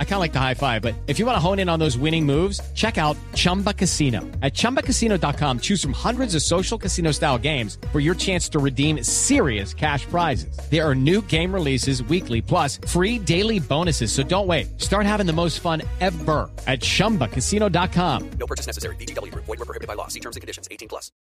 I kind of like the high five, but if you want to hone in on those winning moves, check out Chumba Casino. At chumbacasino.com, choose from hundreds of social casino style games for your chance to redeem serious cash prizes. There are new game releases weekly, plus free daily bonuses. So don't wait. Start having the most fun ever at chumbacasino.com. No purchase necessary. BGW. Void were prohibited by law. See terms and conditions. 18 plus.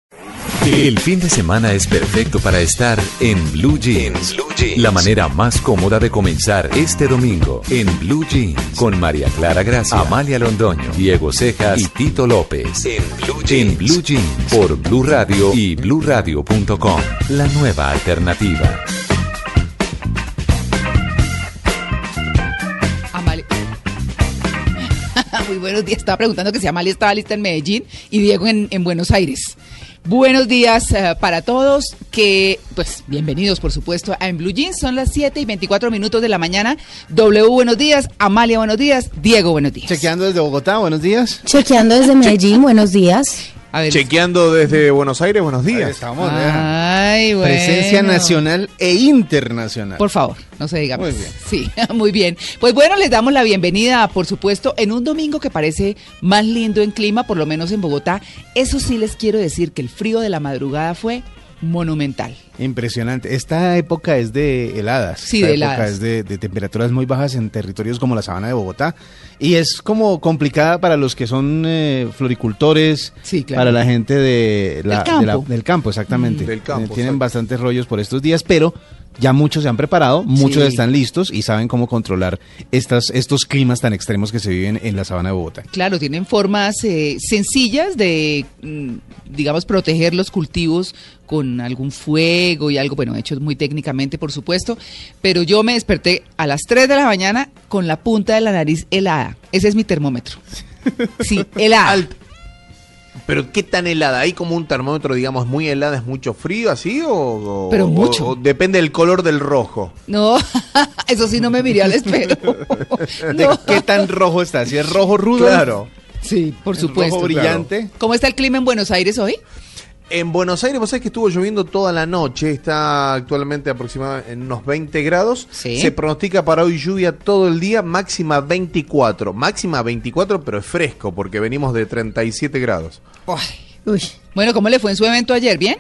El fin de semana es perfecto para estar en Blue Jeans. La manera más cómoda de comenzar este domingo en Blue Jeans con María Clara Gracia, Amalia Londoño, Diego Cejas y Tito López. En Blue Jeans, en Blue Jeans por Blue Radio y bluradio.com. La nueva alternativa. Amalia. Muy buenos días. Estaba preguntando que si Amalia estaba lista en Medellín y Diego en, en Buenos Aires. Buenos días eh, para todos, que pues bienvenidos por supuesto a En Blue Jeans, son las 7 y 24 minutos de la mañana. W, buenos días, Amalia, buenos días, Diego, buenos días. Chequeando desde Bogotá, buenos días. Chequeando desde Medellín, buenos días. A ver, Chequeando desde Buenos Aires, buenos días. estamos. Ay, bueno. Presencia nacional e internacional. Por favor, no se diga Muy más. bien. Sí, muy bien. Pues bueno, les damos la bienvenida, por supuesto, en un domingo que parece más lindo en clima, por lo menos en Bogotá. Eso sí les quiero decir que el frío de la madrugada fue monumental. Impresionante. Esta época es de heladas. Sí, Esta de época heladas. es de, de temperaturas muy bajas en territorios como la sabana de Bogotá. Y es como complicada para los que son eh, floricultores, Sí, claro. para la gente de la- Del campo. de la- del campo, exactamente. Mm. Del campo, Eh, Tienen bastantes rollos por estos días, pero ya muchos se han preparado, muchos Sí. están listos y saben cómo controlar estas, estos climas tan extremos que se viven en la sabana de Bogotá. Claro, tienen formas eh, sencillas de, mm, digamos, proteger los cultivos con algún fuego y algo, bueno, hechos muy técnicamente, por supuesto, pero yo me desperté a las 3 de la mañana con la punta de la nariz helada. Ese es mi termómetro. Sí, helada. Alt- Pero qué tan helada, hay como un termómetro, digamos, muy helada, es mucho frío así o, o- Pero mucho. o depende del color del rojo. No, eso sí no me miré al espejo. ¿De No. qué tan rojo está? Si es rojo rudo. Claro. Sí, por es supuesto. Rojo brillante. ¿Cómo está el clima en Buenos Aires hoy? En Buenos Aires, vos sabés que estuvo lloviendo toda la noche, está actualmente aproximadamente en unos 20 grados. Sí. Se pronostica para hoy lluvia todo el día, máxima 24. Máxima 24, pero es fresco porque venimos de 37 grados. Uy, Bueno, ¿cómo le fue en su evento ayer? ¿Bien?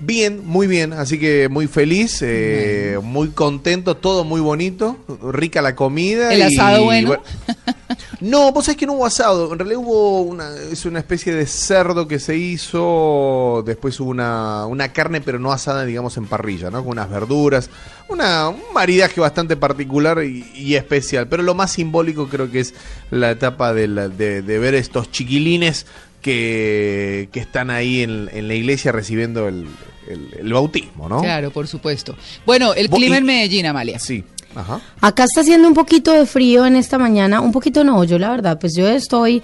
Bien, muy bien, así que muy feliz, eh, muy contento, todo muy bonito, rica la comida. ¿El y- asado bueno? No, vos sabés que no hubo asado, en realidad hubo una, es una especie de cerdo que se hizo, después hubo una, una carne pero no asada, digamos, en parrilla, ¿no? Con unas verduras, una, un maridaje bastante particular y, y especial, pero lo más simbólico creo que es la etapa de, la- de- de ver estos chiquilines que, que están ahí en, en la iglesia recibiendo el, el- el bautismo, ¿no? Claro, por supuesto. Bueno, el clima y- en Medellín, Amalia. Sí, ajá. acá está haciendo un poquito de frío en esta mañana, un poquito no, yo la verdad, pues yo estoy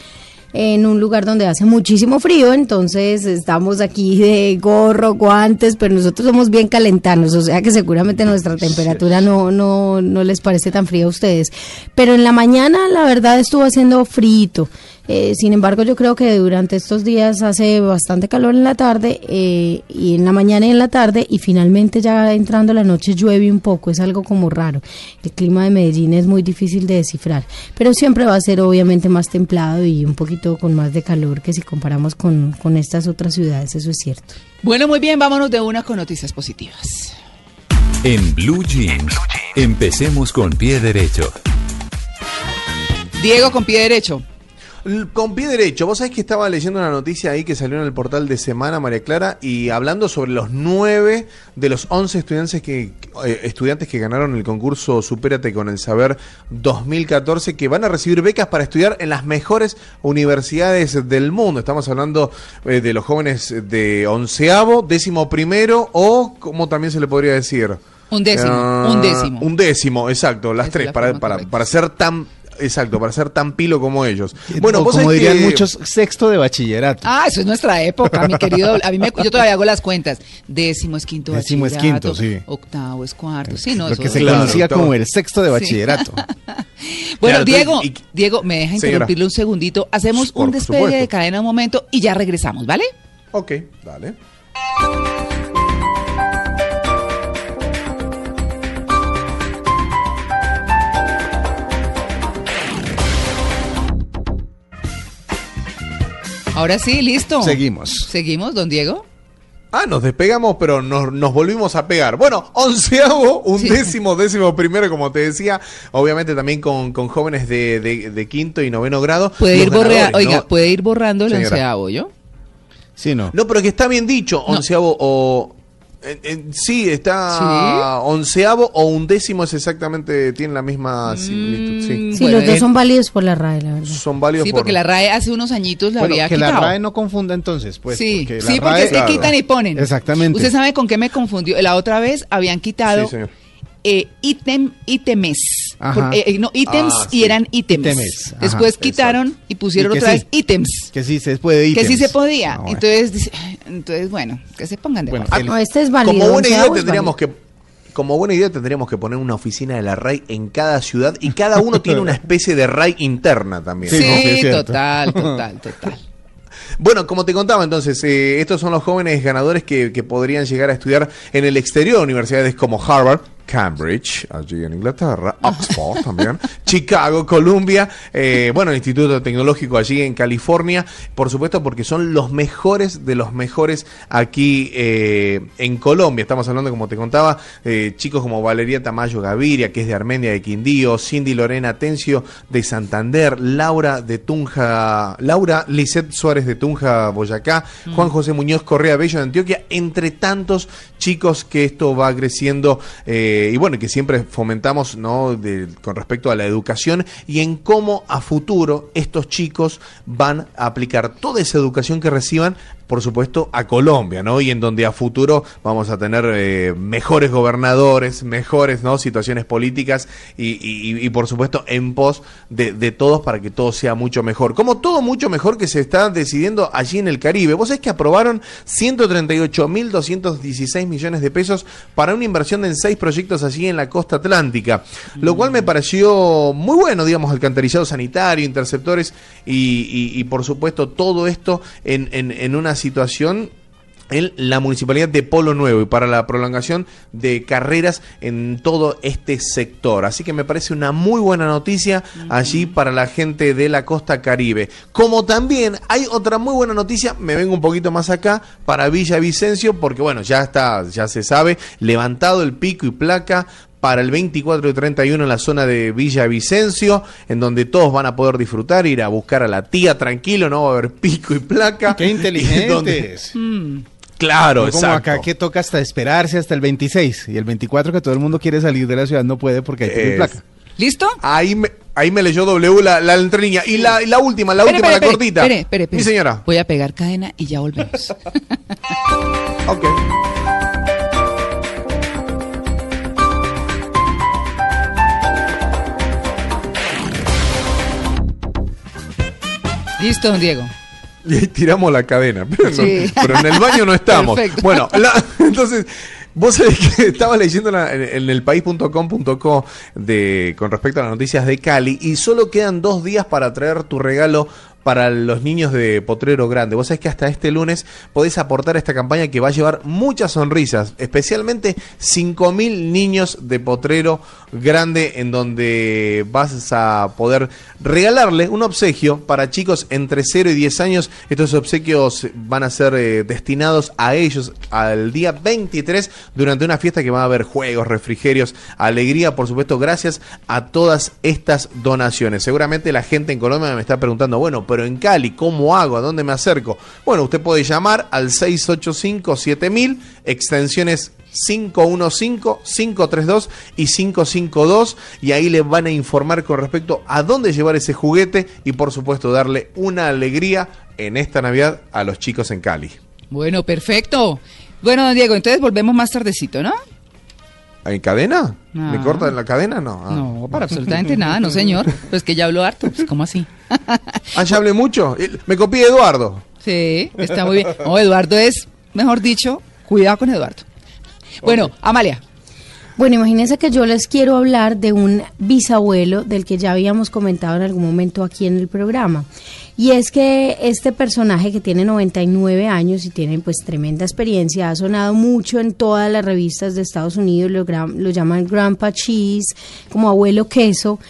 en un lugar donde hace muchísimo frío, entonces estamos aquí de gorro, guantes, pero nosotros somos bien calentanos, o sea que seguramente nuestra temperatura no, no, no les parece tan fría a ustedes. Pero en la mañana la verdad estuvo haciendo frito. Eh, sin embargo, yo creo que durante estos días hace bastante calor en la tarde eh, y en la mañana y en la tarde y finalmente ya entrando la noche llueve un poco, es algo como raro. El clima de Medellín es muy difícil de descifrar, pero siempre va a ser obviamente más templado y un poquito con más de calor que si comparamos con, con estas otras ciudades, eso es cierto. Bueno, muy bien, vámonos de una con noticias positivas. En Blue Jeans, empecemos con pie derecho. Diego con pie derecho. Con pie derecho, vos sabés que estaba leyendo una noticia ahí que salió en el portal de Semana, María Clara, y hablando sobre los nueve de los once estudiantes que, eh, estudiantes que ganaron el concurso Supérate con el Saber 2014, que van a recibir becas para estudiar en las mejores universidades del mundo. Estamos hablando eh, de los jóvenes de onceavo, décimo primero, o como también se le podría decir. Un décimo, Ah, un décimo. Un décimo, exacto, las es tres, la para, para, para ser tan Exacto, para ser tan pilo como ellos. Bueno, vos como dirían que- muchos, sexto de bachillerato. Ah, eso es nuestra época, mi querido. A mí me, yo todavía hago las cuentas. Décimo es quinto Décimo es quinto, sí. Octavo es cuarto. Sí, no, lo eso- que se Claro, conocía como el sexto de Sí. bachillerato. Bueno, Claro, Diego, y- Diego, me deja Señora. interrumpirle un segundito. Hacemos Por un despegue supuesto. de cadena un momento y ya regresamos, ¿vale? Ok, dale. Ahora sí, listo. Seguimos. Seguimos, don Diego. Ah, nos despegamos, pero nos, nos volvimos a pegar. Bueno, onceavo, un Sí. décimo, décimo primero, como te decía. Obviamente también con, con jóvenes de, de- de quinto y noveno grado. Puede ir, borrea- oiga, ¿no? puede ir borrando el Señora. onceavo, ¿yo? Sí, no. No, pero que está bien dicho, onceavo o... en- en- sí, está ¿Sí? onceavo o undécimo es exactamente, tienen la misma similitud, sí. Sí, Bueno, los dos eh, son válidos por la RAE, la verdad. Son válidos Sí, por- porque la RAE hace unos añitos la Bueno, había que quitado. la RAE no confunda entonces, pues. sí, la sí, porque RAE- es que Claro. quitan y ponen. Exactamente. ¿Usted sabe con qué me confundió? La otra vez habían quitado Sí, señor. Eh, ítem, ítemes. Por- eh, eh, no, ítems Ah, y sí. eran ítems. Ítemes, ajá, Después quitaron y pusieron Y otra sí. vez ítems. Que sí se puede Que sí ítems. se podía. Ah, bueno. Entonces, dice- entonces, bueno, que se pongan de Bueno, acuerdo. el- No, este es válido. Como buena idea tendríamos válido. que como buena idea tendríamos que poner una oficina de la RAI en cada ciudad y cada uno tiene una especie de RAI interna también. Sí, total, total, total. Bueno, como te contaba entonces, eh, estos son los jóvenes ganadores que, que podrían llegar a estudiar en el exterior, universidades como Harvard, Cambridge, allí en Inglaterra, Oxford también, Chicago, Columbia, eh, bueno, el Instituto Tecnológico allí en California, por supuesto porque son los mejores de los mejores aquí eh, en Colombia. Estamos hablando, como te contaba, eh, chicos como Valeria Tamayo Gaviria, que es de Armenia de Quindío, Cindy Lorena Atencio de Santander, Laura de Tunja, Laura Lisette Suárez de Tunja, Boyacá, Juan José Muñoz Correa Bello de Antioquia, entre tantos chicos que esto va creciendo eh, y bueno, que siempre fomentamos ¿no? con respecto a la educación y en cómo a futuro estos chicos van a aplicar toda esa educación que reciban por supuesto, a Colombia, ¿no? Y en donde a futuro vamos a tener eh, mejores gobernadores, mejores ¿no? situaciones políticas y, por supuesto en pos de, todos para que todo sea mucho mejor. Como todo mucho mejor que se está decidiendo allí en el Caribe. Vos sabés que aprobaron 138.216 millones de pesos para una inversión en seis proyectos allí en la costa atlántica, lo cual me pareció muy bueno, digamos, alcantarillado sanitario, interceptores y, y- y, por supuesto todo esto en, en- en una situación en la municipalidad de Polo Nuevo y para la prolongación de carreras en todo este sector. Así que me parece una muy buena noticia allí para la gente de la costa caribe. Como también hay otra muy buena noticia, me vengo un poquito más acá, para Villa Vicencio, porque bueno, ya está, ya se sabe, levantado el pico y placa para el 24 y 31 en la zona de Villa Vicencio, en donde todos van a poder disfrutar, ir a buscar a la tía tranquilo, no va a haber pico y placa. Qué Y donde- inteligentes. Claro, No como exacto. acá que toca hasta esperarse hasta el 26 y el 24 que todo el mundo quiere salir de la ciudad no puede porque hay pico y placa. ¿Listo? Ahí me, ahí me leyó W la, la entrelínea. Y la, y la última, la última, la cortita. espere, espere, espere. Mi señora. Voy a pegar cadena y ya volvemos. Ok. Listo, don Diego. Y ahí tiramos la cadena. Pero, no- Sí. pero en el baño no estamos. Perfecto. Bueno, la- entonces, vos sabés que estaba leyendo en el país.com.co de con respecto a las noticias de Cali y solo quedan dos días para traer tu regalo para los niños de Potrero Grande. Vos sabés que hasta este lunes podés aportar esta campaña que va a llevar muchas sonrisas, especialmente 5.000 niños de Potrero Grande, en donde vas a poder regalarle un obsequio para chicos entre 0 y 10 años. Estos obsequios van a ser eh, destinados a ellos al día 23 durante una fiesta que va a haber juegos, refrigerios, alegría, por supuesto, gracias a todas estas donaciones. Seguramente la gente en Colombia me está preguntando, bueno, en Cali, ¿cómo hago? ¿A dónde me acerco? Bueno, usted puede llamar al 685-7000, extensiones 515, 532 y 552 y ahí le van a informar con respecto a dónde llevar ese juguete y por supuesto darle una alegría en esta Navidad a los chicos en Cali. Bueno, perfecto. Bueno, don Diego, entonces volvemos más tardecito, ¿no? ¿En cadena? ¿Me Ah. cortan la cadena? No. Ah. No, para absolutamente nada, no señor. Pues que ya habló harto, pues, ¿cómo así? Ah, ya hablé mucho. Me copié Eduardo. Sí, está muy bien. No, Eduardo es, mejor dicho, cuidado con Eduardo. Bueno, Amalia. Bueno, imagínense que yo les quiero hablar de un bisabuelo del que ya habíamos comentado en algún momento aquí en el programa. Y es que este personaje que tiene 99 años y tiene pues tremenda experiencia, ha sonado mucho en todas las revistas de Estados Unidos, lo, lo llaman Grandpa Cheese, como abuelo queso.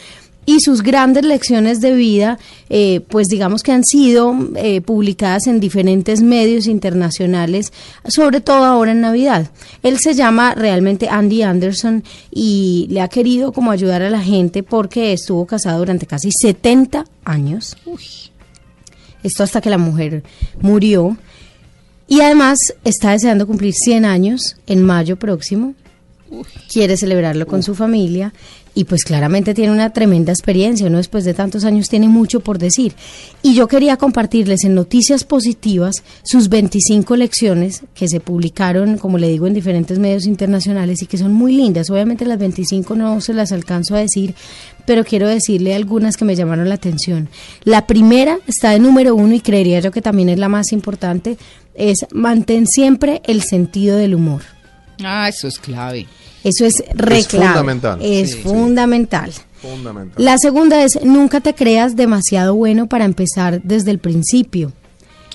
Y sus grandes lecciones de vida, eh, pues digamos que han sido eh, publicadas en diferentes medios internacionales, sobre todo ahora en Navidad. Él se llama realmente Andy Anderson y le ha querido como ayudar a la gente porque estuvo casado durante casi 70 años. Esto hasta que la mujer murió. Y además está deseando cumplir 100 años en mayo próximo. Quiere celebrarlo con su familia y pues claramente tiene una tremenda experiencia, ¿no? Después de tantos años tiene mucho por decir. Y yo quería compartirles en Noticias Positivas sus 25 lecciones que se publicaron, como le digo, en diferentes medios internacionales y que son muy lindas. Obviamente las 25 no se las alcanzo a decir, pero quiero decirle algunas que me llamaron la atención. La primera está de número uno y creería yo que también es la más importante, es mantén siempre el sentido del humor. Ah, eso es clave. Eso es re Es clave. fundamental. Es Sí, sí. fundamental. Fundamental. La segunda es nunca te creas demasiado bueno para empezar desde el principio.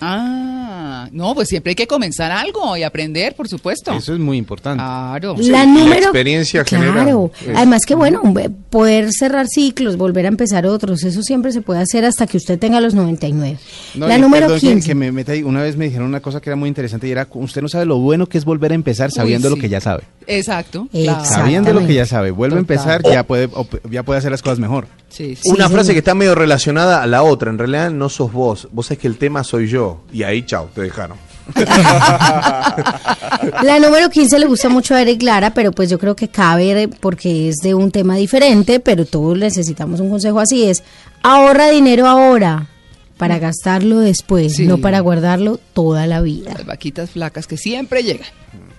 Ah, no, pues siempre hay que comenzar algo y aprender, por supuesto. Eso es muy importante. Claro. la número la experiencia claro es- además que bueno poder cerrar ciclos volver a empezar otros eso siempre se puede hacer hasta que usted tenga los 99 No, la y número perdón que- 15 Que, me meta ahí, una vez me dijeron una cosa que era muy interesante y era, usted no sabe lo bueno que es volver a empezar sabiendo Uy, lo que ya sabe. Exacto. Sabiendo lo que ya sabe, vuelve a empezar, ya puede, ya puede hacer las cosas mejor. Sí, sí. Una Sí, frase que está medio relacionada a la otra. En realidad no sos vos. Vos es que el tema soy yo. Y ahí, chao, te dejaron. La número 15 le gusta mucho a Eric Lara, pero pues yo creo que cabe eh, porque es de un tema diferente, pero todos necesitamos un consejo así, es ahorra dinero ahora para gastarlo después, Sí. no para guardarlo toda la vida. Las vaquitas flacas que siempre llegan.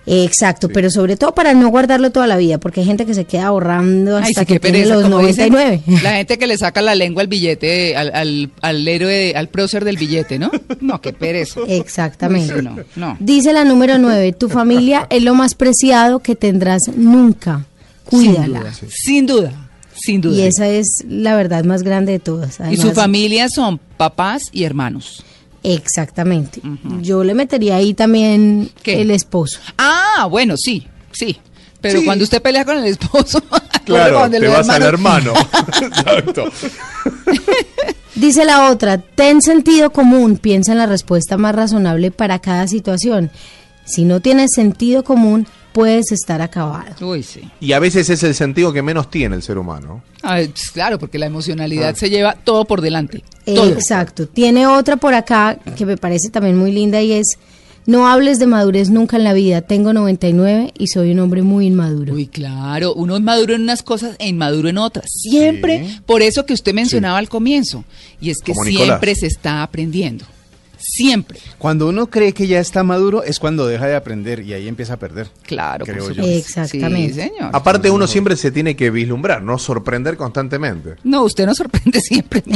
Exacto, pero sobre todo para no guardarlo toda la vida, porque hay gente que se queda ahorrando hasta Ay, sí, que qué tiene pereza, los como dicen, 99. la gente que le saca la lengua al billete, al, al, al héroe, al prócer del billete, ¿no? No, qué pereza. Exactamente. Sí, no, no. Dice la número 9, tu familia es lo más preciado que tendrás nunca. Cuídala. Sin duda, sin duda. Y esa es la verdad más grande de todas. Y su familia son papás y hermanos. Exactamente. Yo le metería ahí también ¿Qué? el esposo. Ah, bueno, sí, sí. Pero Sí. cuando usted pelea con el esposo, Claro, te vas al hermano. Exacto. Dice la otra, ten sentido común, piensa en la respuesta más razonable para cada situación. Si no tienes sentido común, puedes estar acabado. Uy, sí. Y a veces es el sentido que menos tiene el ser humano. Ah, pues, claro, porque la emocionalidad Ah. se lleva todo por delante. Todo. Exacto. Tiene otra por acá que me parece también muy linda y es, no hables de madurez nunca en la vida. Tengo 99 y soy un hombre muy inmaduro. Uy, claro, uno es maduro en unas cosas e inmaduro en otras. Siempre, por eso que usted mencionaba al comienzo. Y es que Como siempre Nicolás. se está aprendiendo. Siempre. Cuando uno cree que ya está maduro es cuando deja de aprender y ahí empieza a perder. Claro, por Creo yo. Exactamente. Sí, señor. Aparte uno siempre se tiene que vislumbrar, no sorprender constantemente. No, usted nos sorprende siempre.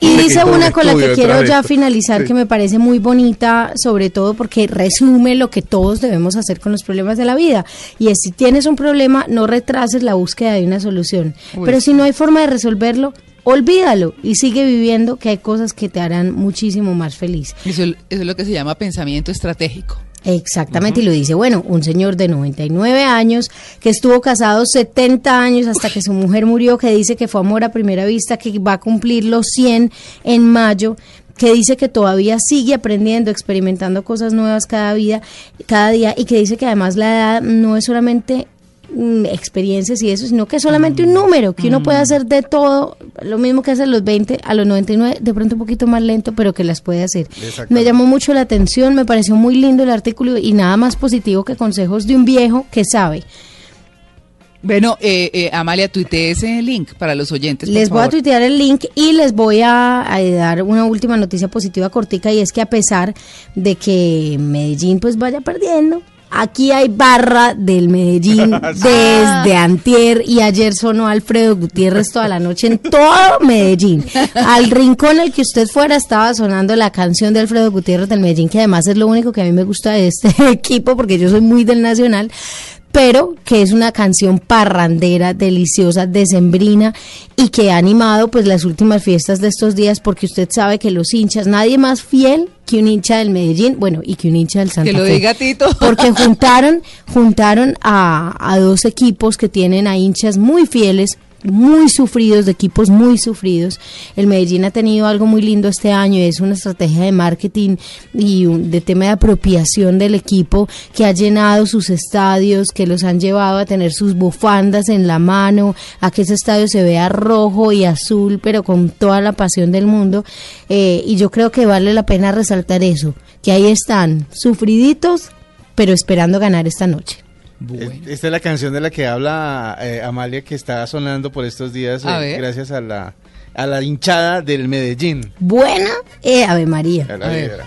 Y Dice una un con la que quiero ya esto. finalizar Sí. que me parece muy bonita, sobre todo porque resume lo que todos debemos hacer con los problemas de la vida. Y es si tienes un problema, no retrases la búsqueda de una solución. Uy, Pero sí. si no hay forma de resolverlo, olvídalo y sigue viviendo que hay cosas que te harán muchísimo más feliz. Eso, eso es lo que se llama pensamiento estratégico. Exactamente, y lo dice, bueno, un señor de 99 años que estuvo casado 70 años hasta que su mujer murió, que dice que fue amor a primera vista, que va a cumplir los 100 en mayo, que dice que todavía sigue aprendiendo, experimentando cosas nuevas cada vida, cada día y que dice que además la edad no es solamente mm, experiencias y eso, sino que es solamente un número, que uno puede hacer de todo, lo mismo que hace a los 20, a los 99, de pronto un poquito más lento, pero que las puede hacer. Me llamó mucho la atención, me pareció muy lindo el artículo y nada más positivo que consejos de un viejo que sabe. Bueno, eh, eh, Amalia, tuitee ese link para los oyentes. por Les voy a tuitear el link y les voy a, a dar una última noticia positiva cortica y es que a pesar de que Medellín pues vaya perdiendo, aquí hay barra del Medellín desde antier y ayer sonó Alfredo Gutiérrez toda la noche en todo Medellín. Al rincón al que usted fuera estaba sonando la canción de Alfredo Gutiérrez del Medellín, que además es lo único que a mí me gusta de este equipo porque yo soy muy del Nacional. Pero que es una canción parrandera, deliciosa, decembrina y que ha animado pues las últimas fiestas de estos días porque usted sabe que los hinchas, nadie más fiel que un hincha del Medellín, bueno, y que un hincha del Santa Que lo Fe. diga Tito. Porque juntaron, juntaron a, a dos equipos que tienen a hinchas muy fieles, muy sufridos, de equipos muy sufridos. El Medellín ha tenido algo muy lindo este año, es una estrategia de marketing y un- de tema de apropiación del equipo que ha llenado sus estadios, que los han llevado a tener sus bufandas en la mano, a que ese estadio se vea rojo y azul, pero con toda la pasión del mundo. Eh, y yo creo que vale la pena resaltar eso, que ahí están, sufriditos, pero esperando ganar esta noche. Es- Esta es la canción de la que habla eh, Amalia que está sonando por estos días A eh, gracias a la, a la hinchada del Medellín. Buena, eh, Ave María. A la A ver.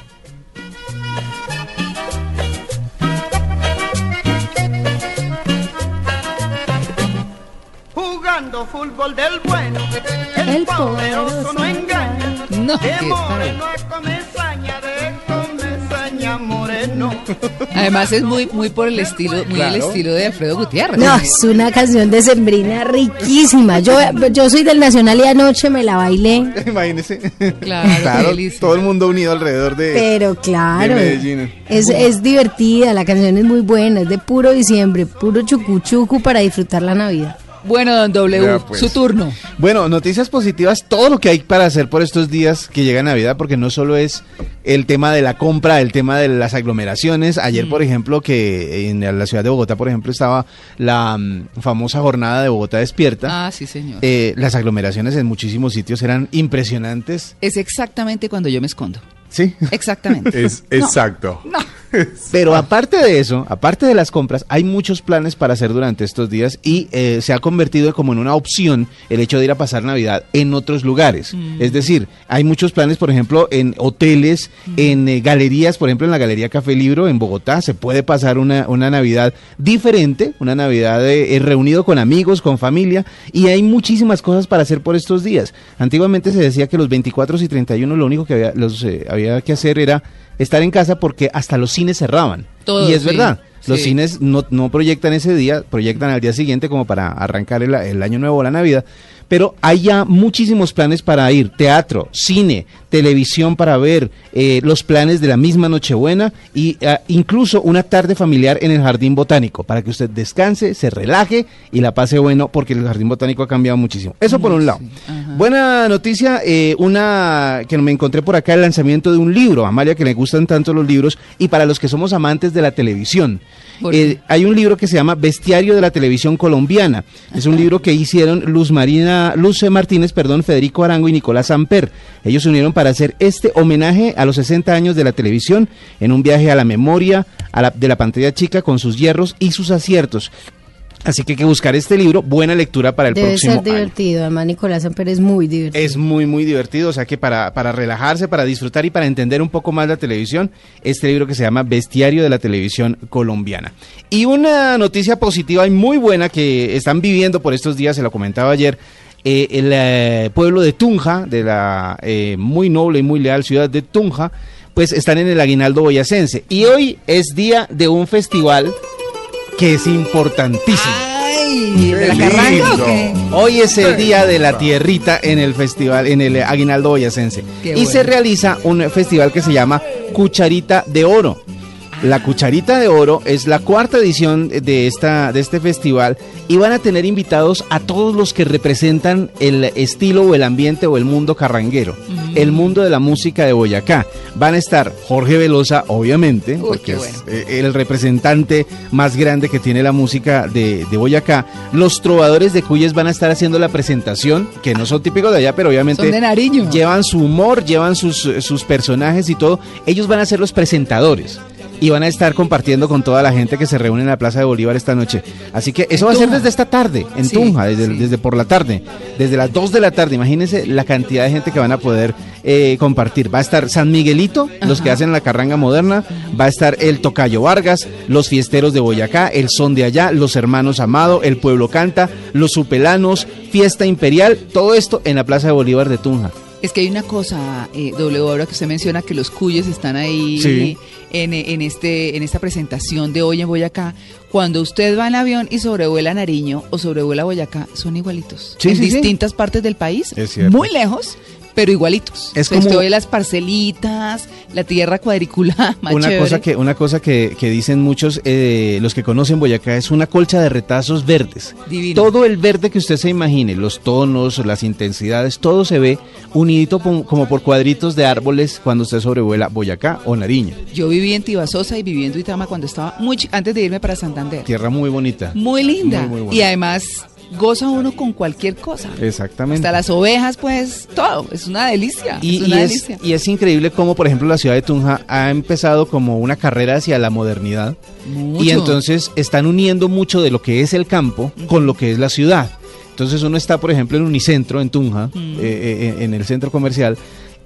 Jugando fútbol del bueno, el, El poderoso poderoso no engaña. No, de qué moreno a moreno. Además es muy muy por el estilo, muy el estilo de Alfredo Gutiérrez. No, es una canción de Sembrina riquísima. Yo, yo soy del Nacional y anoche me la bailé. Imagínese. Claro, todo el mundo unido alrededor de... Pero claro, de Medellín. es, es divertida, la canción es muy buena, es de puro diciembre, puro chucuchucu para disfrutar la Navidad. Bueno, don W, Ya, pues. su turno. Bueno, noticias positivas, todo lo que hay para hacer por estos días que llega Navidad, porque no solo es el tema de la compra, el tema de las aglomeraciones. Ayer, por ejemplo, que en la ciudad de Bogotá, por ejemplo, estaba la mm, famosa jornada de Bogotá despierta. Ah, sí, señor. Eh, las aglomeraciones en muchísimos sitios eran impresionantes. Es exactamente cuando yo me escondo. Sí. Exactamente. Es exacto. Pero aparte de eso, aparte de las compras, hay muchos planes para hacer durante estos días y eh, se ha convertido como en una opción el hecho de ir a pasar Navidad en otros lugares. Es decir, hay muchos planes, por ejemplo, en hoteles, en eh, galerías, por ejemplo, en la Galería Café Libro en Bogotá, se puede pasar una, una Navidad diferente, una Navidad eh, eh, reunido con amigos, con familia, y hay muchísimas cosas para hacer por estos días. Antiguamente se decía que los 24 y 31 lo único que había, los, eh, había que hacer era estar en casa porque hasta los cines cerraban. Y es sí, verdad. Los sí. cines no, no proyectan ese día, proyectan al día siguiente como para arrancar el, el año nuevo o la Navidad. Pero hay ya muchísimos planes para ir. Teatro, cine, televisión para ver, eh, los planes de la misma Nochebuena y ah, incluso una tarde familiar en el Jardín Botánico para que usted descanse, se relaje y la pase bueno porque el Jardín Botánico ha cambiado muchísimo. Eso por un lado. Buena noticia, eh, una que me encontré por acá, el lanzamiento de un libro, Amalia, que le gustan tanto los libros, y para los que somos amantes de la televisión. ¿Por Eh, hay un libro que se llama Bestiario de la Televisión Colombiana. Es un libro que hicieron Luz Marina, Luz Martínez, perdón, Federico Arango y Nicolás Samper. Ellos se unieron para hacer este homenaje a los 60 años de la televisión en un viaje a la memoria a la- de la pantalla chica con sus hierros y sus aciertos. Así que hay que buscar este libro, buena lectura para el Debe próximo ser año. divertido, además Nicolás Samper es muy divertido. Es muy, muy divertido, o sea que para, para relajarse, para disfrutar y para entender un poco más la televisión, este libro que se llama Bestiario de la Televisión Colombiana. Y una noticia positiva y muy buena que están viviendo por estos días, se lo comentaba ayer, eh, el eh, pueblo de Tunja, de la eh, muy noble y muy leal ciudad de Tunja, pues están en el aguinaldo boyacense. Y hoy es día de un festival que es importantísimo. Ay, ¿de la Qué carranga o lindo. qué? Hoy es el día de la tierrita en el festival, en el Aguinaldo Boyacense. Qué y bueno. se realiza un festival que se llama Cucharita de Oro. La Cucharita de Oro es la cuarta edición de, esta, de este festival y van a tener invitados a todos los que representan el estilo o el ambiente o el mundo carranguero, el mundo de la música de Boyacá. Van a estar Jorge Velosa, obviamente, Uy, porque es eh, el representante más grande que tiene la música de, de Boyacá. Los trovadores de Cuyes van a estar haciendo la presentación, que no son típicos de allá, pero obviamente Son de Nariño. llevan su humor, llevan sus, sus personajes y todo. Ellos van a ser los presentadores. Y van a estar compartiendo con toda la gente que se reúne en la Plaza de Bolívar esta noche. Así que eso va a ser desde esta tarde, en Sí, Tunja, desde, sí. desde por la tarde, desde las 2 de la tarde. Imagínense la cantidad de gente que van a poder eh, compartir. Va a estar San Miguelito, los que hacen la carranga moderna. Va a estar el Tocayo Vargas, los fiesteros de Boyacá, el Son de Allá, los hermanos Amado, el Pueblo Canta, los Supelanos, Fiesta Imperial. Todo esto en la Plaza de Bolívar de Tunja. Es que hay una cosa, eh, W, ahora que usted menciona que los cuyes están ahí Sí. en, en, este, en esta presentación de hoy en Boyacá. Cuando usted va en avión y sobrevuela Nariño o sobrevuela Boyacá, son igualitos. Sí, en sí, distintas partes del país, Es muy lejos, pero igualitos. Es Entonces, como- ve las parcelitas, la tierra cuadriculada, más Una chévere. cosa que una cosa que, que dicen muchos eh, los que conocen Boyacá es una colcha de retazos verdes. Divino. Todo el verde que usted se imagine, los tonos, las intensidades, todo se ve unidito como por cuadritos de árboles cuando usted sobrevuela Boyacá o Nariño. Yo viví en Tibasosa y viví en Duitama cuando estaba muy antes de irme para Santander. Tierra muy bonita. Muy linda. Muy, muy buena. y además goza uno con cualquier cosa. Exactamente. Hasta las ovejas, pues, todo. Es una delicia. Y, es y una es, delicia. y es increíble cómo, por ejemplo, la ciudad de Tunja ha empezado como una carrera hacia la modernidad. Mucho. Y entonces están uniendo mucho de lo que es el campo con lo que es la ciudad. Entonces uno está, por ejemplo, en Unicentro, en Tunja, eh, eh, en el centro comercial,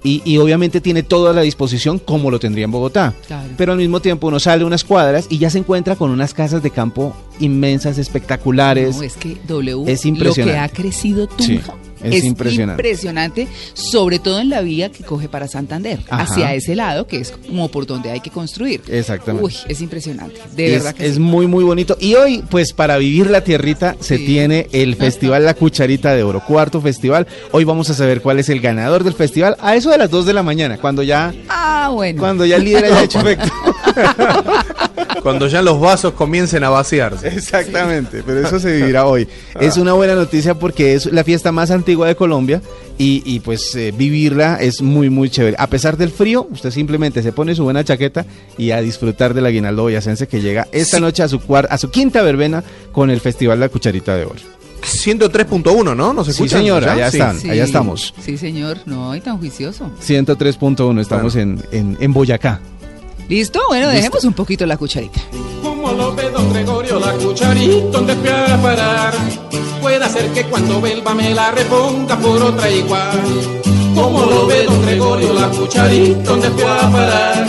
y, y obviamente tiene toda la disposición como lo tendría en Bogotá. Claro. Pero al mismo tiempo uno sale unas cuadras y ya se encuentra con unas casas de campo inmensas, espectaculares. No, es que W, Es impresionante. lo que ha crecido Tunja. Sí, es impresionante. impresionante, sobre todo en la vía que coge para Santander, Ajá. hacia ese lado, que es como por donde hay que construir. Exactamente. Uy, es impresionante, de es, verdad que es sí. muy muy bonito y hoy pues para vivir la tierrita se Sí. tiene el festival La Cucharita de Oro cuarto festival hoy vamos a saber cuál es el ganador del festival a eso de las 2 de la mañana cuando ya Ah, bueno. cuando ya el líder haya hecho efecto Cuando ya los vasos comiencen a vaciarse. exactamente pero eso se vivirá hoy es una buena noticia porque es la fiesta más antigua de Colombia y, y, pues eh, vivirla es muy muy chévere a pesar del frío usted simplemente se pone su buena chaqueta y a disfrutar del aguinaldo boyacense que llega esta noche a su a su quinta verbena con el festival La Cucharita de Oro 103.1, ¿no? ¿Nos Sí, escuchan? señor, ¿Ya? allá Sí. están. Sí. allá estamos. Sí, señor. No, y tan juicioso. 103.1, estamos en, en, en Boyacá. ¿Listo? Bueno, dejemos un poquito la cucharita. Como lo ve don Gregorio, la cucharita donde fui a parar. Puede ser que cuando vuelva me la reponga por otra igual. Como lo ve don Gregorio, la cucharita donde fui a parar.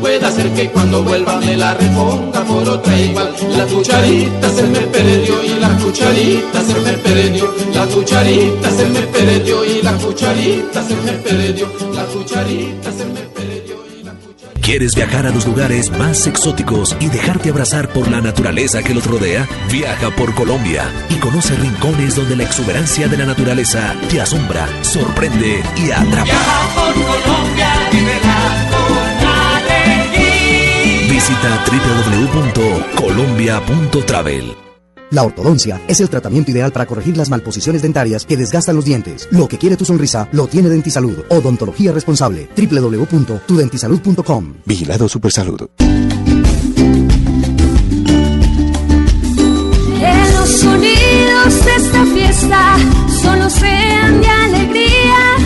Puede ser que cuando vuelva me la reponga por otra igual. La cucharita se me perdió y la cucharita se me perdió. La cucharita se me perdió y la cucharita se me perdió. La cucharita se me perdió. ¿Quieres viajar a los lugares más exóticos y dejarte abrazar por la naturaleza que los rodea? Viaja por Colombia y conoce rincones donde la exuberancia de la naturaleza te asombra, sorprende y atrapa. Visita www.colombia.travel. La ortodoncia es el tratamiento ideal para corregir las malposiciones dentarias que desgastan los dientes. Lo que quiere tu sonrisa lo tiene Dentisalud. Odontología responsable. www.tudentisalud.com. Vigilado Supersalud. Que los sonidos de esta fiesta solo sean de alegría.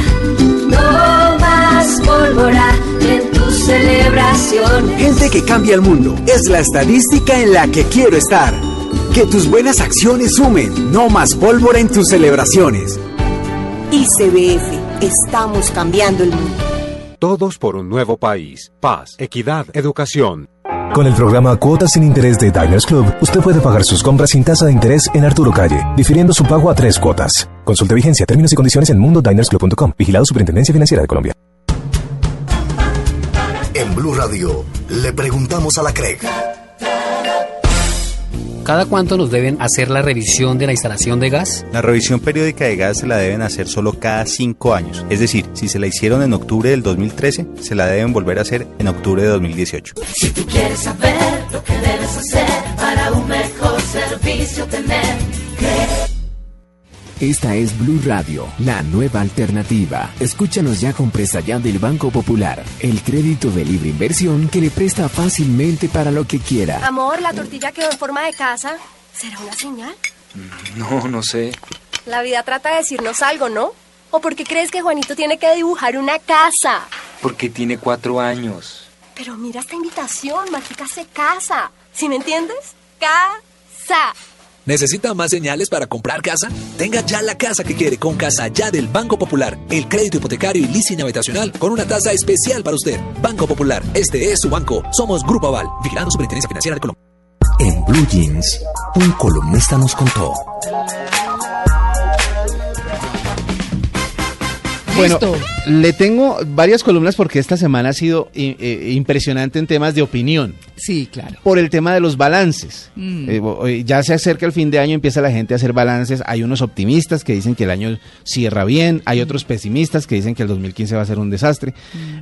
No más pólvora en tus celebraciones. Gente que cambia el mundo es la estadística en la que quiero estar. Que tus buenas acciones sumen, no más pólvora en tus celebraciones. ICBF, estamos cambiando el mundo. Todos por un nuevo país. Paz, equidad, educación. Con el programa Cuotas sin Interés de Diners Club, usted puede pagar sus compras sin tasa de interés en Arturo Calle, difiriendo su pago a tres cuotas. Consulte vigencia, términos y condiciones en mundodinersclub.com. Vigilado Superintendencia Financiera de Colombia. En Blue Radio, le preguntamos a la CREG. ¿Cada cuánto nos deben hacer la revisión de la instalación de gas? La revisión periódica de gas se la deben hacer solo cada cinco años. Es decir, si se la hicieron en octubre del 2013, se la deben volver a hacer en octubre de 2018. Si tú quieres saber lo que debes hacer para un mejor servicio tener. Esta es Blue Radio, la nueva alternativa. Escúchanos ya con presta ya del Banco Popular, el crédito de libre inversión que le presta fácilmente para lo que quiera. Amor, la tortilla quedó en forma de casa. ¿Será una señal? No, no sé. La vida trata de decirnos algo, ¿no? ¿O por qué crees que Juanito tiene que dibujar una casa? Porque tiene cuatro años. Pero mira esta invitación, Mágica se casa. ¿Sí me entiendes? Casa. ¿Necesita más señales para comprar casa? Tenga ya la casa que quiere con Casa Ya del Banco Popular. El crédito hipotecario y leasing habitacional con una tasa especial para usted. Banco Popular, este es su banco. Somos Grupo Aval, vigilando Superintendencia Financiera de Colombia. En Blue Jeans, un columnista nos contó. Bueno, Listo. le tengo varias columnas porque esta semana ha sido i- eh, impresionante en temas de opinión. Sí, claro. Por el tema de los balances. Mm. Eh, eh, ya se acerca el fin de año, empieza la gente a hacer balances. Hay unos optimistas que dicen que el año cierra bien, hay otros pesimistas que dicen que el 2015 va a ser un desastre.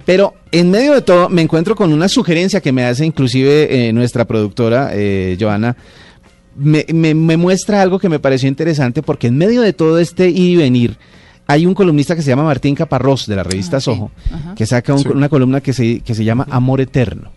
Pero en medio de todo me encuentro con una sugerencia que me hace inclusive eh, nuestra productora, eh, Joana. Me, me- me muestra algo que me pareció interesante porque en medio de todo este ir y venir, hay un columnista que se llama Martín Caparrós de la revista Soho, Ajá. que saca un- Sí. una columna que se, que se llama Amor Eterno.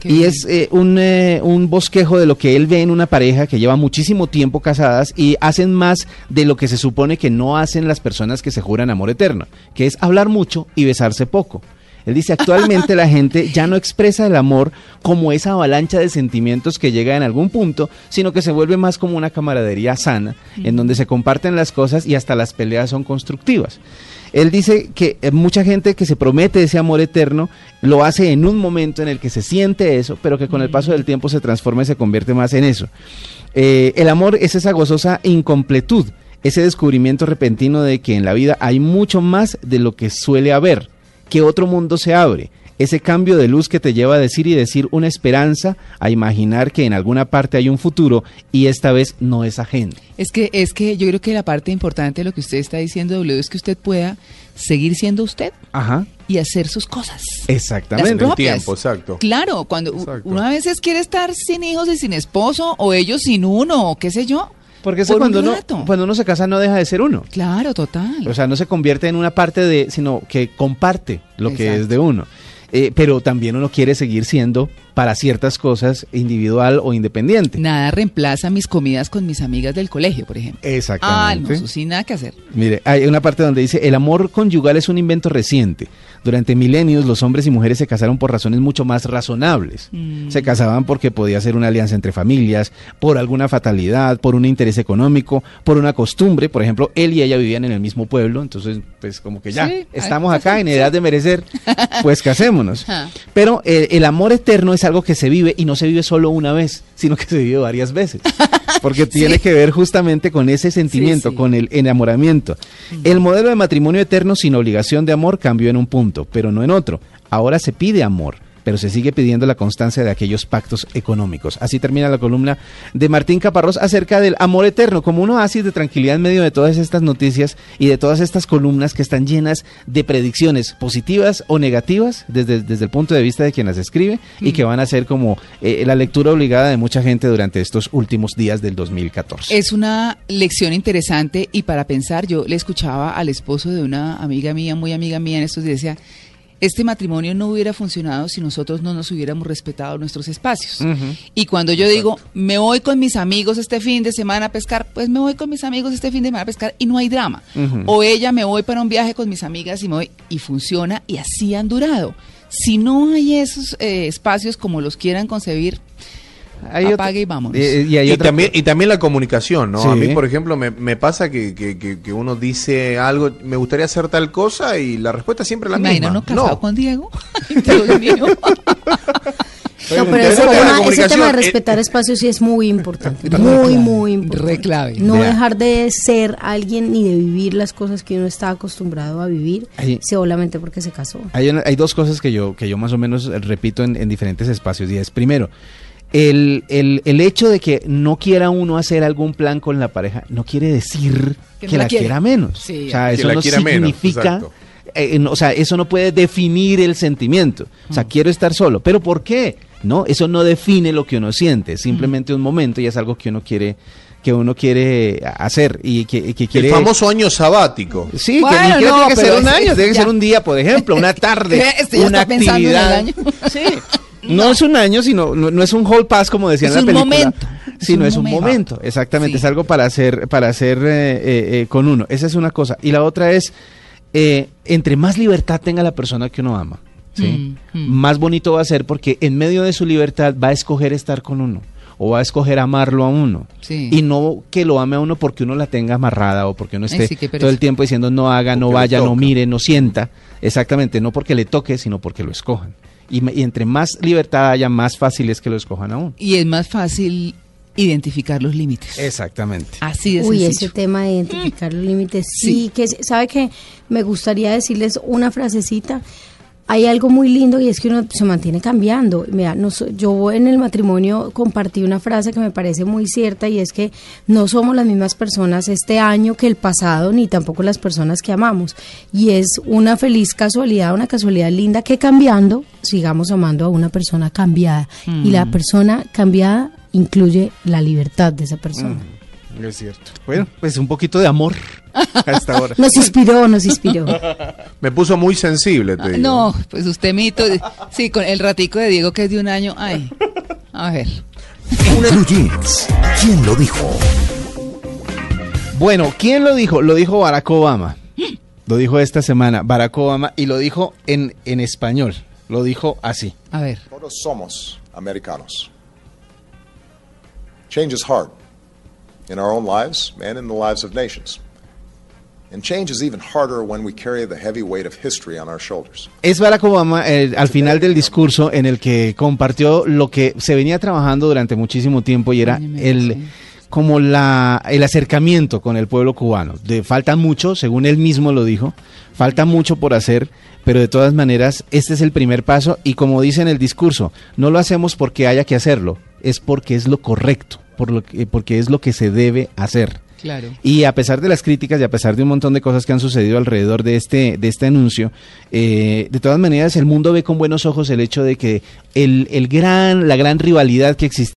Qué Y bien. es eh, un, eh, un bosquejo de lo que él ve en una pareja que lleva muchísimo tiempo casadas y hacen más de lo que se supone que no hacen las personas que se juran amor eterno, que es hablar mucho y besarse poco. Él dice, actualmente la gente ya no expresa el amor como esa avalancha de sentimientos que llega en algún punto, sino que se vuelve más como una camaradería sana, en donde se comparten las cosas y hasta las peleas son constructivas. Él dice que eh, mucha gente que se promete ese amor eterno lo hace en un momento en el que se siente eso, pero que con el paso del tiempo se transforma y se convierte más en eso. Eh, el amor es esa gozosa incompletud, ese descubrimiento repentino de que en la vida hay mucho más de lo que suele haber, que otro mundo se abre. Ese cambio de luz que te lleva a decir y decir una esperanza, a imaginar que en alguna parte hay un futuro y esta vez no es ajeno. Es que, es que yo creo que la parte importante de lo que usted está diciendo, W, es que usted pueda seguir siendo usted Ajá, y hacer sus cosas. exactamente. Las propias. tiempo, exacto. Claro, cuando Exacto. uno a veces quiere estar sin hijos y sin esposo, o ellos sin uno, o qué sé yo. Porque eso por cuando uno, cuando uno se casa no deja de ser uno. Claro, total. O sea, no se convierte en una parte de, sino que comparte lo que es de uno. Eh, pero también uno quiere seguir siendo para ciertas cosas individual o independiente. Nada reemplaza mis comidas con mis amigas del colegio, por ejemplo. Ah, no, Exactamente. sí, nada que hacer. Mire, hay una parte donde dice, el amor conyugal es un invento reciente. Durante milenios los hombres y mujeres se casaron por razones mucho más razonables. Mm. Se casaban porque podía ser una alianza entre familias, por alguna fatalidad, por un interés económico, por una costumbre. Por ejemplo, él y ella vivían en el mismo pueblo, entonces pues como que ya, Sí, estamos acá en edad de merecer, pues casémonos. Pero eh, el amor eterno es algo que se vive y no se vive solo una vez, sino que se vive varias veces. Porque tiene que ver justamente con ese sentimiento, sí. con el enamoramiento. El modelo de matrimonio eterno sin obligación de amor cambió en un punto, pero no en otro. Ahora se pide amor, pero se sigue pidiendo la constancia de aquellos pactos económicos. Así termina la columna de Martín Caparrós acerca del amor eterno, como un oasis de tranquilidad en medio de todas estas noticias y de todas estas columnas que están llenas de predicciones positivas o negativas desde, desde el punto de vista de quien las escribe y que van a ser como eh, la lectura obligada de mucha gente durante estos últimos días del 2014. Es una lección interesante y para pensar, yo le escuchaba al esposo de una amiga mía, muy amiga mía en estos días, decía, este matrimonio no hubiera funcionado si nosotros no nos hubiéramos respetado nuestros espacios. Y cuando yo digo, me voy con mis amigos este fin de semana a pescar, pues me voy con mis amigos este fin de semana a pescar y no hay drama. O ella, me voy para un viaje con mis amigas y me voy, y funciona y así han durado. Si no hay esos eh, espacios como los quieran concebir, Hay apague y vámonos. Eh, y hay también, y también la comunicación, ¿no? Sí. A mí, por ejemplo, me, me pasa que, que- que- que uno dice algo, me gustaría hacer tal cosa y la respuesta siempre es la Imagina misma. uno casado no. con Diego. Ay, Dios mío. No, pero Ese tema ese tema de eh, respetar espacios sí es muy importante. Muy, muy importante. Re clave. No dejar de ser alguien ni de vivir las cosas que uno está acostumbrado a vivir Ahí- solamente porque se casó. Hay, una- hay dos cosas que yo, que yo más o menos repito en, en diferentes espacios. Y es, primero, el, el- el hecho de que no quiera uno hacer algún plan con la pareja no quiere decir Que que, no la la quiere. quiera menos. Sí, o sea, eso no menos, significa... eh, no, o sea, eso no puede definir el sentimiento. O sea, quiero estar solo. ¿Pero por qué? No, eso no define lo que uno siente. Es simplemente un momento y es algo que uno quiere que uno quiere hacer y que, quiere... El famoso año sabático. Sí, Bueno, que ni siquiera no, tiene que ser un año, tiene que ya. ser un día, por ejemplo, una tarde, Este ya una está pensando en el actividad. año. Sí. No es un año, sino no, no es un hall pass como decían Es en la un película. momento, Sino es un momento. momento, exactamente, Sí. es algo para hacer para hacer eh, eh, eh, con uno. Esa es una cosa y la otra es eh, entre más libertad tenga la persona que uno ama, ¿sí? Mm, mm. más bonito va a ser porque en medio de su libertad va a escoger estar con uno o va a escoger amarlo a uno Sí. y no que lo ame a uno porque uno la tenga amarrada o porque uno esté sí, todo el tiempo diciendo no haga, no Porque vaya, no mire, no sienta. Exactamente, no porque le toque, sino porque lo escojan. Y, me- y entre más libertad haya, más fácil es que lo escojan aún. Y es más fácil identificar los límites. Exactamente. Así de Uy, sencillo. ese tema de identificar los límites, sí, Sí. que es- sabe que me gustaría decirles una frasecita. Hay algo muy lindo y es que uno se mantiene cambiando. Mira, no yo en el matrimonio compartí una frase que me parece muy cierta y es que no somos las mismas personas este año que el pasado, ni tampoco las personas que amamos. Y es una feliz casualidad, una casualidad linda que cambiando sigamos amando a una persona cambiada. Y la Mm. persona cambiada incluye la libertad de esa persona. Es cierto. Bueno, pues un poquito de amor a esta hora. Nos inspiró, nos inspiró. Me puso muy sensible, te digo. No, pues usted mito. Sí, con el ratico de Diego que es de un año. Ay, a ver. Blue Jeans. ¿Quién lo dijo? Bueno, ¿quién lo dijo? Lo dijo Barack Obama. Lo dijo esta semana Barack Obama y lo dijo en, en español. Lo dijo así. A ver. Todos somos americanos. Change is hard in our own lives and in the lives of nations. And change is even harder when we carry the heavy weight of history on our shoulders. Es Barack Obama eh, al final del discurso en el que compartió lo que se venía trabajando durante muchísimo tiempo y era el como la el acercamiento con el pueblo cubano. De, falta mucho, según él mismo lo dijo, falta mucho por hacer, pero de todas maneras este es el primer paso y como dice en el discurso, no lo hacemos porque haya que hacerlo, es porque es lo correcto, por lo que, porque es lo que se debe hacer. Claro. Y a pesar de las críticas y a pesar de un montón de cosas que han sucedido alrededor de este, de este anuncio, eh, de todas maneras el mundo ve con buenos ojos el hecho de que el, el gran, la gran rivalidad que existía